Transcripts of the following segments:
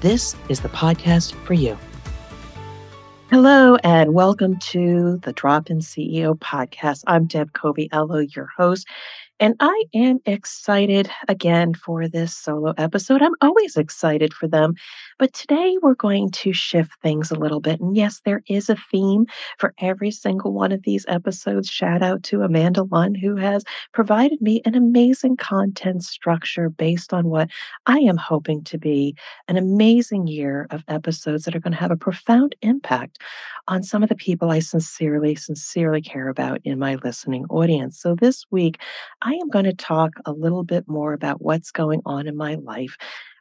this is the podcast for you. Hello, and welcome to the Drop In CEO podcast. I'm Deb Coviello, your host. And I am excited again for this solo episode. I'm always excited for them. But today we're going to shift things a little bit. And yes, there is a theme for every single one of these episodes. Shout out to Amanda Lunn, who has provided me an amazing content structure based on what I am hoping to be an amazing year of episodes that are going to have a profound impact on some of the people I sincerely, sincerely care about in my listening audience. So this week, I am going to talk a little bit more about what's going on in my life.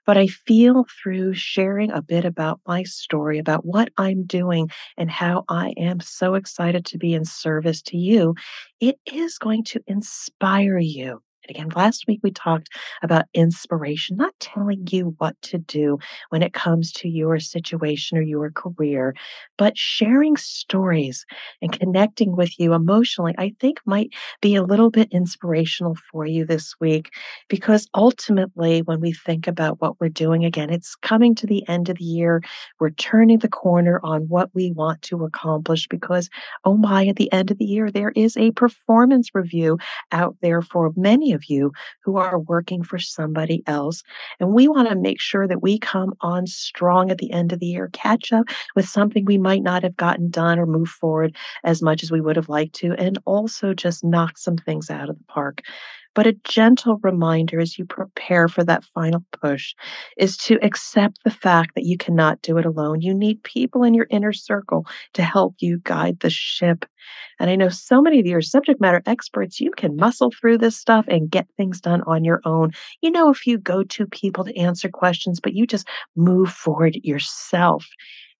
But I feel through sharing a bit about my story, about what I'm doing, and how I am so excited to be in service to you, it is going to inspire you again, last week we talked about inspiration, not telling you what to do when it comes to your situation or your career, but sharing stories and connecting with you emotionally, I think might be a little bit inspirational for you this week. Because ultimately, when we think about what we're doing, again, it's coming to the end of the year. We're turning the corner on what we want to accomplish because, oh my, at the end of the year, there is a performance review out there for many of you who are working for somebody else. And we want to make sure that we come on strong at the end of the year, catch up with something we might not have gotten done or move forward as much as we would have liked to, and also just knock some things out of the park. But a gentle reminder as you prepare for that final push is to accept the fact that you cannot do it alone. You need people in your inner circle to help you guide the ship. And I know so many of you are subject matter experts. You can muscle through this stuff and get things done on your own. You know, if you go to people to answer questions, but you just move forward yourself.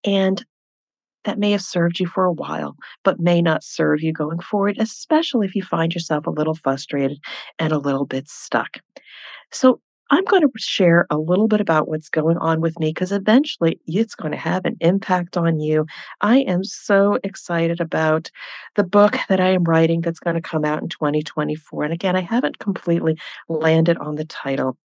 And that may have served you for a while, but may not serve you going forward, especially if you find yourself a little frustrated and a little bit stuck. So, I'm going to share a little bit about what's going on with me because eventually it's going to have an impact on you. I am so excited about the book that I am writing that's going to come out in 2024. And again, I haven't completely landed on the title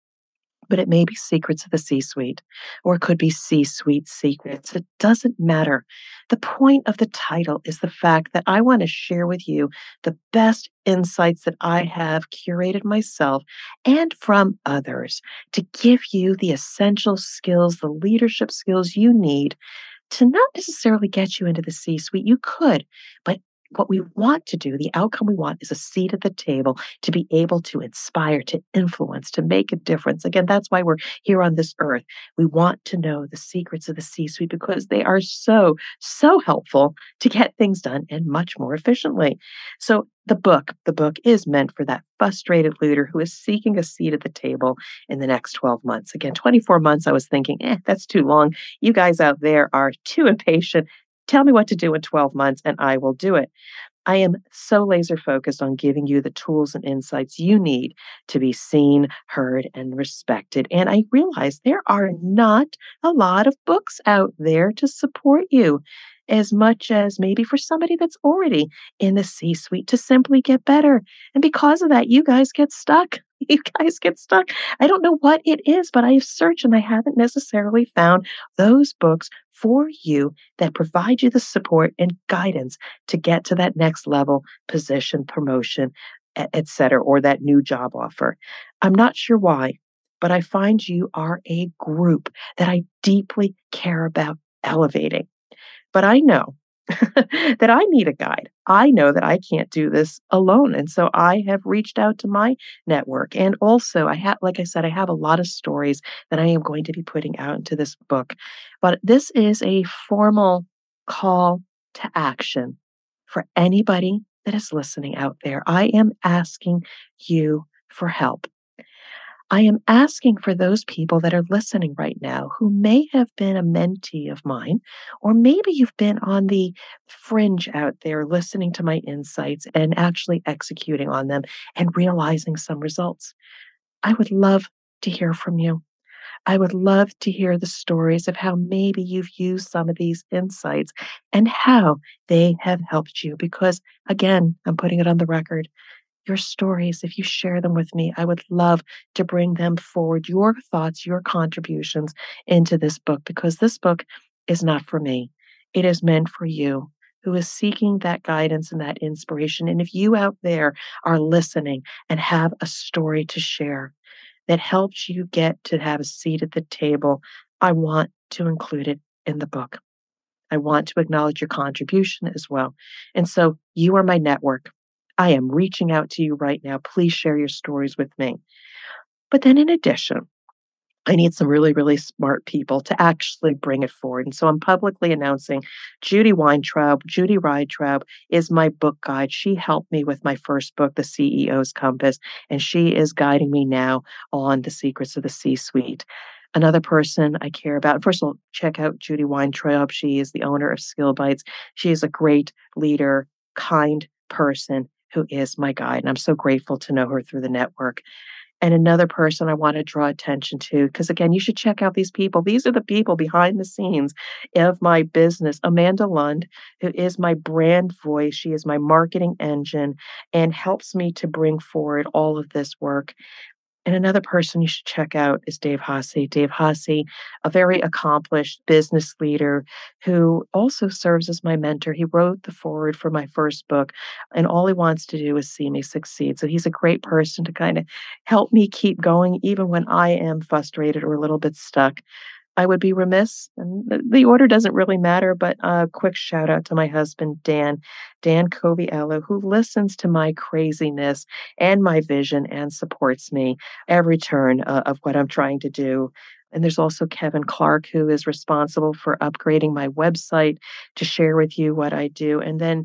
but it may be secrets of the C suite, or it could be C suite secrets. It doesn't matter. The point of the title is the fact that I want to share with you the best insights that I have curated myself and from others to give you the essential skills, the leadership skills you need to not necessarily get you into the C suite. You could, but what we want to do, the outcome we want is a seat at the table to be able to inspire, to influence, to make a difference. Again, that's why we're here on this earth. We want to know the secrets of the C suite because they are so, so helpful to get things done and much more efficiently. So, the book, the book is meant for that frustrated leader who is seeking a seat at the table in the next 12 months. Again, 24 months, I was thinking, eh, that's too long. You guys out there are too impatient. Tell me what to do in 12 months and I will do it. I am so laser focused on giving you the tools and insights you need to be seen, heard, and respected. And I realize there are not a lot of books out there to support you as much as maybe for somebody that's already in the C suite to simply get better. And because of that, you guys get stuck. You guys get stuck. I don't know what it is, but I have searched and I haven't necessarily found those books for you that provide you the support and guidance to get to that next level, position, promotion, etc., or that new job offer. I'm not sure why, but I find you are a group that I deeply care about elevating. But I know that I need a guide. I know that I can't do this alone. And so I have reached out to my network. And also, I have, like I said, I have a lot of stories that I am going to be putting out into this book. But this is a formal call to action for anybody that is listening out there. I am asking you for help. I am asking for those people that are listening right now who may have been a mentee of mine, or maybe you've been on the fringe out there listening to my insights and actually executing on them and realizing some results. I would love to hear from you. I would love to hear the stories of how maybe you've used some of these insights and how they have helped you. Because again, I'm putting it on the record your stories, if you share them with me, I would love to bring them forward, your thoughts, your contributions into this book, because this book is not for me. It is meant for you who is seeking that guidance and that inspiration. And if you out there are listening and have a story to share that helps you get to have a seat at the table, I want to include it in the book. I want to acknowledge your contribution as well. And so you are my network. I am reaching out to you right now. Please share your stories with me. But then, in addition, I need some really, really smart people to actually bring it forward. And so I'm publicly announcing Judy Weintraub. Judy Weintraub is my book guide. She helped me with my first book, The CEO's Compass, and she is guiding me now on the secrets of the C suite. Another person I care about, first of all, check out Judy Weintraub. She is the owner of Skill Bites. She is a great leader, kind person who is my guide. And I'm so grateful to know her through the network. And another person I want to draw attention to, because again, you should check out these people. These are the people behind the scenes of my business. Amanda Lund, who is my brand voice, she is my marketing engine and helps me to bring forward all of this work. And another person you should check out is Dave Hasse. Dave Hasse, a very accomplished business leader who also serves as my mentor. He wrote the foreword for my first book, and all he wants to do is see me succeed. So he's a great person to kind of help me keep going, even when I am frustrated or a little bit stuck. I would be remiss, and the order doesn't really matter, but a quick shout out to my husband, Dan, Dan Coviello, who listens to my craziness and my vision and supports me every turn uh, of what I'm trying to do. And there's also Kevin Clark, who is responsible for upgrading my website to share with you what I do. And then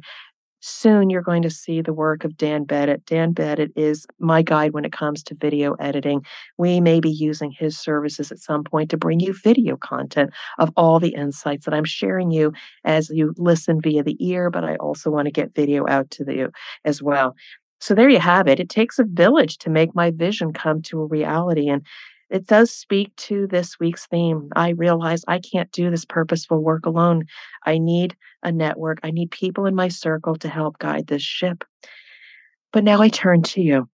soon you're going to see the work of Dan Bennett. Dan Bennett is my guide when it comes to video editing. We may be using his services at some point to bring you video content of all the insights that I'm sharing you as you listen via the ear, but I also want to get video out to you as well. So there you have it. It takes a village to make my vision come to a reality. And it does speak to this week's theme. I realize I can't do this purposeful work alone. I need a network. I need people in my circle to help guide this ship. But now I turn to you.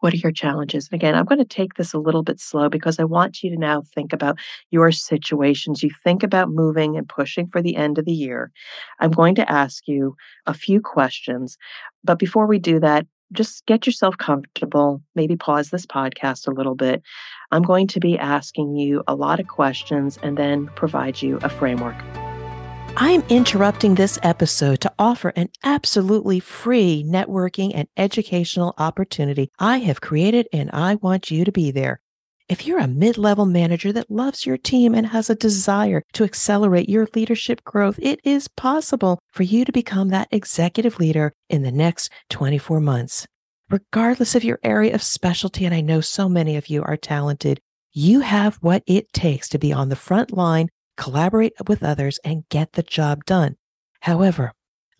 What are your challenges? And again, I'm going to take this a little bit slow because I want you to now think about your situations. You think about moving and pushing for the end of the year. I'm going to ask you a few questions. But before we do that, just get yourself comfortable, maybe pause this podcast a little bit. I'm going to be asking you a lot of questions and then provide you a framework. I'm interrupting this episode to offer an absolutely free networking and educational opportunity I have created, and I want you to be there. If you're a mid level manager that loves your team and has a desire to accelerate your leadership growth, it is possible for you to become that executive leader in the next 24 months. Regardless of your area of specialty, and I know so many of you are talented, you have what it takes to be on the front line, collaborate with others, and get the job done. However,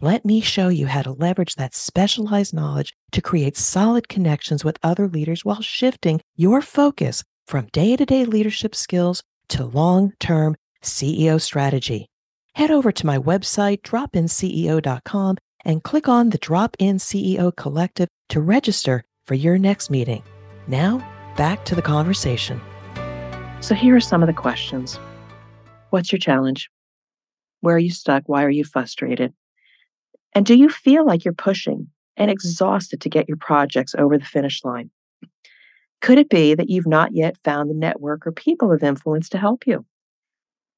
let me show you how to leverage that specialized knowledge to create solid connections with other leaders while shifting your focus from day to day leadership skills to long term CEO strategy. Head over to my website, dropinceo.com, and click on the Drop In CEO Collective to register for your next meeting. Now, back to the conversation. So, here are some of the questions What's your challenge? Where are you stuck? Why are you frustrated? And do you feel like you're pushing and exhausted to get your projects over the finish line? Could it be that you've not yet found the network or people of influence to help you?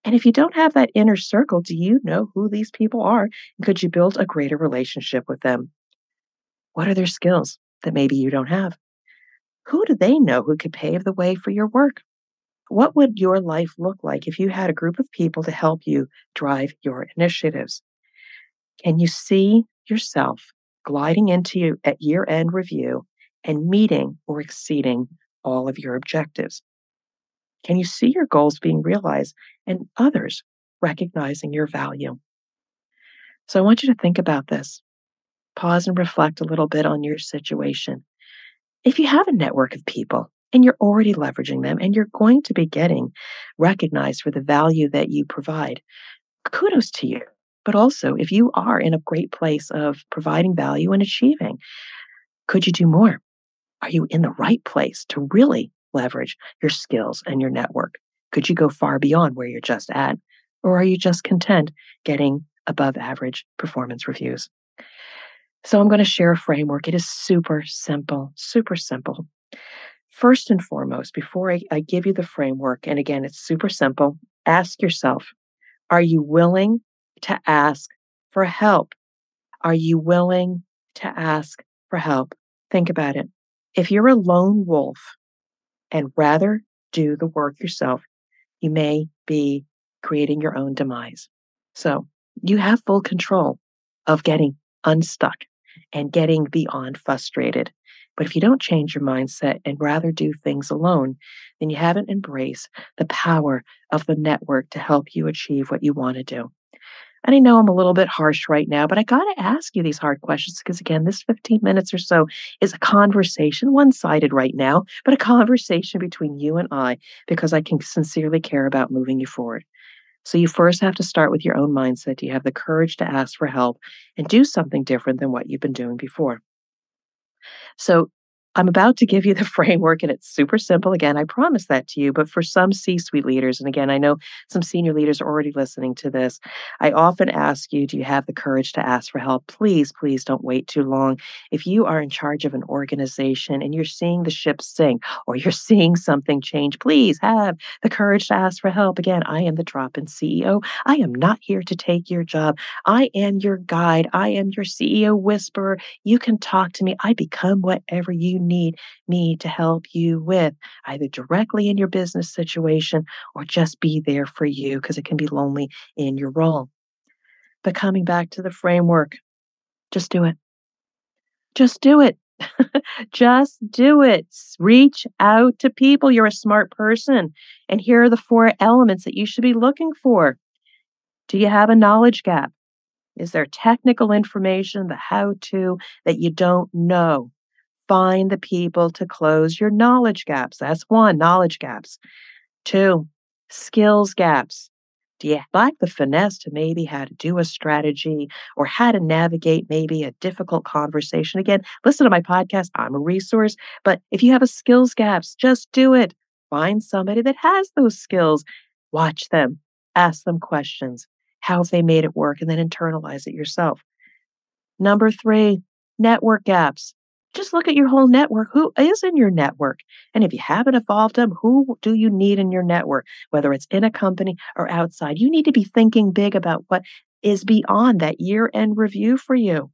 And if you don't have that inner circle, do you know who these people are? And could you build a greater relationship with them? What are their skills that maybe you don't have? Who do they know who could pave the way for your work? What would your life look like if you had a group of people to help you drive your initiatives? Can you see yourself gliding into at year end review and meeting or exceeding all of your objectives? Can you see your goals being realized and others recognizing your value? So I want you to think about this. Pause and reflect a little bit on your situation. If you have a network of people and you're already leveraging them and you're going to be getting recognized for the value that you provide, kudos to you. But also, if you are in a great place of providing value and achieving, could you do more? Are you in the right place to really leverage your skills and your network? Could you go far beyond where you're just at? Or are you just content getting above average performance reviews? So, I'm going to share a framework. It is super simple, super simple. First and foremost, before I, I give you the framework, and again, it's super simple, ask yourself are you willing to ask for help? Are you willing to ask for help? Think about it. If you're a lone wolf and rather do the work yourself, you may be creating your own demise. So you have full control of getting unstuck and getting beyond frustrated. But if you don't change your mindset and rather do things alone, then you haven't embraced the power of the network to help you achieve what you want to do. And I know I'm a little bit harsh right now, but I got to ask you these hard questions because, again, this 15 minutes or so is a conversation, one sided right now, but a conversation between you and I because I can sincerely care about moving you forward. So you first have to start with your own mindset. You have the courage to ask for help and do something different than what you've been doing before? So I'm about to give you the framework and it's super simple. Again, I promise that to you. But for some C suite leaders, and again, I know some senior leaders are already listening to this, I often ask you, do you have the courage to ask for help? Please, please don't wait too long. If you are in charge of an organization and you're seeing the ship sink or you're seeing something change, please have the courage to ask for help. Again, I am the drop in CEO. I am not here to take your job. I am your guide. I am your CEO whisperer. You can talk to me. I become whatever you need me to help you with, either directly in your business situation or just be there for you because it can be lonely in your role. But coming back to the framework, just do it. Just do it. just do it. Reach out to people. You're a smart person. And here are the four elements that you should be looking for. Do you have a knowledge gap? Is there technical information, the how to that you don't know? Find the people to close your knowledge gaps. That's one, knowledge gaps. Two, skills gaps. Do you like the finesse to maybe how to do a strategy or how to navigate maybe a difficult conversation? Again, listen to my podcast. I'm a resource. But if you have a skills gaps, just do it. Find somebody that has those skills. Watch them, ask them questions. How have they made it work? And then internalize it yourself. Number three, network gaps just look at your whole network. Who is in your network? And if you haven't evolved them, who do you need in your network, whether it's in a company or outside? You need to be thinking big about what is beyond that year end review for you.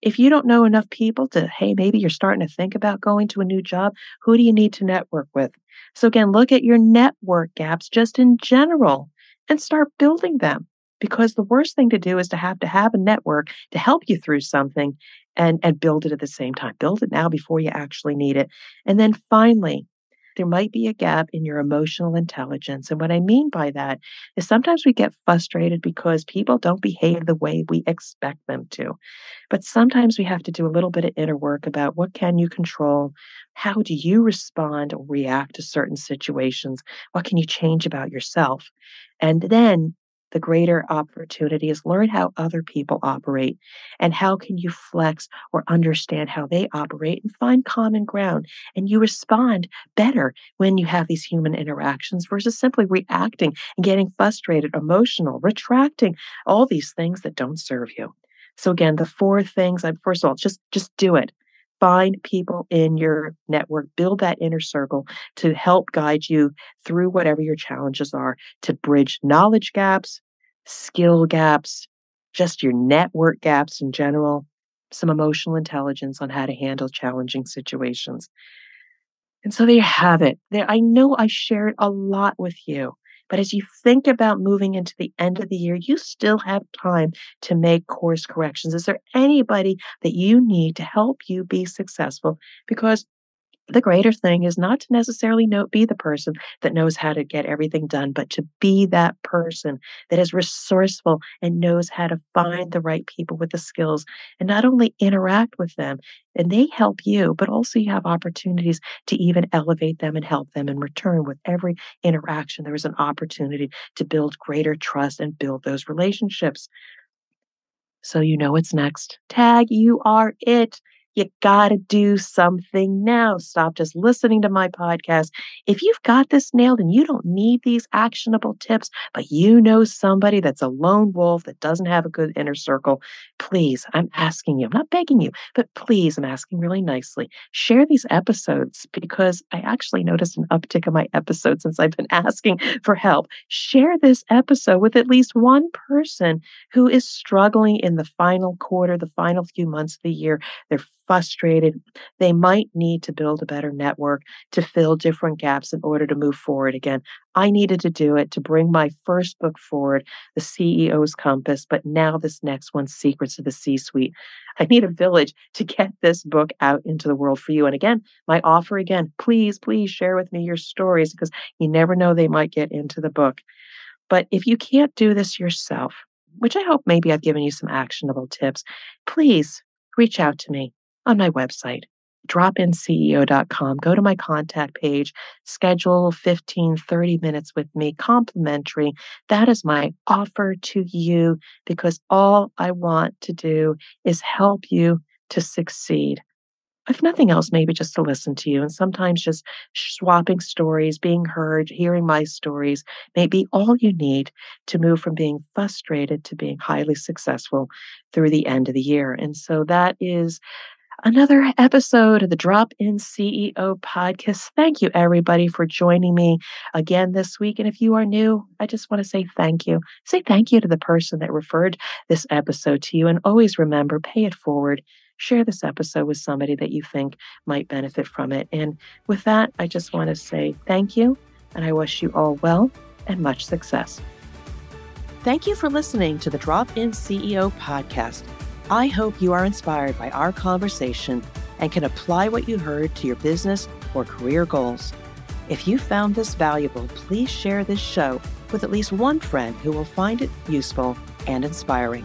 If you don't know enough people to, hey, maybe you're starting to think about going to a new job, who do you need to network with? So, again, look at your network gaps just in general and start building them because the worst thing to do is to have to have a network to help you through something and and build it at the same time build it now before you actually need it and then finally there might be a gap in your emotional intelligence. And what I mean by that is sometimes we get frustrated because people don't behave the way we expect them to. But sometimes we have to do a little bit of inner work about what can you control? How do you respond or react to certain situations? What can you change about yourself? And then the greater opportunity is learn how other people operate and how can you flex or understand how they operate and find common ground and you respond better when you have these human interactions versus simply reacting and getting frustrated emotional retracting all these things that don't serve you. So again the four things i first of all just just do it find people in your network, build that inner circle to help guide you through whatever your challenges are, to bridge knowledge gaps, skill gaps, just your network gaps in general, some emotional intelligence on how to handle challenging situations. And so there you have it. There, I know I shared a lot with you, but as you think about moving into the end of the year, you still have time to make course corrections. Is there anybody that you need to help you be successful? Because the greater thing is not to necessarily know, be the person that knows how to get everything done, but to be that person that is resourceful and knows how to find the right people with the skills and not only interact with them and they help you, but also you have opportunities to even elevate them and help them in return. With every interaction, there is an opportunity to build greater trust and build those relationships. So you know what's next. Tag, you are it. You got to do something now. Stop just listening to my podcast. If you've got this nailed and you don't need these actionable tips, but you know somebody that's a lone wolf that doesn't have a good inner circle, please, I'm asking you, I'm not begging you, but please, I'm asking really nicely, share these episodes because I actually noticed an uptick in my episodes since I've been asking for help. Share this episode with at least one person who is struggling in the final quarter, the final few months of the year. They're frustrated. They might need to build a better network to fill different gaps in order to move forward again. I needed to do it to bring my first book forward, The CEO's Compass, but now this next one, Secrets of the C Suite. I need a village to get this book out into the world for you. And again, my offer again, please, please share with me your stories because you never know they might get into the book. But if you can't do this yourself, which I hope maybe I've given you some actionable tips, please reach out to me on my website, dropinceo.com. Go to my contact page, schedule 15, 30 minutes with me, complimentary. That is my offer to you because all I want to do is help you to succeed. If nothing else, maybe just to listen to you and sometimes just swapping stories, being heard, hearing my stories may be all you need to move from being frustrated to being highly successful through the end of the year. And so that is another episode of the Drop In CEO podcast. Thank you, everybody, for joining me again this week. And if you are new, I just want to say thank you. Say thank you to the person that referred this episode to you. And always remember, pay it forward. Share this episode with somebody that you think might benefit from it. And with that, I just want to say thank you. And I wish you all well and much success. Thank you for listening to the Drop In CEO podcast. I hope you are inspired by our conversation and can apply what you heard to your business or career goals. If you found this valuable, please share this show with at least one friend who will find it useful and inspiring.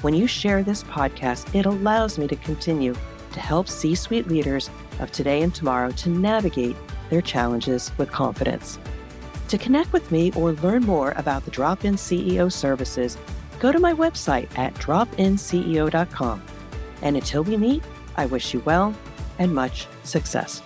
When you share this podcast, it allows me to continue to help C suite leaders of today and tomorrow to navigate their challenges with confidence. To connect with me or learn more about the Drop In CEO services, go to my website at dropinceo.com. And until we meet, I wish you well and much success.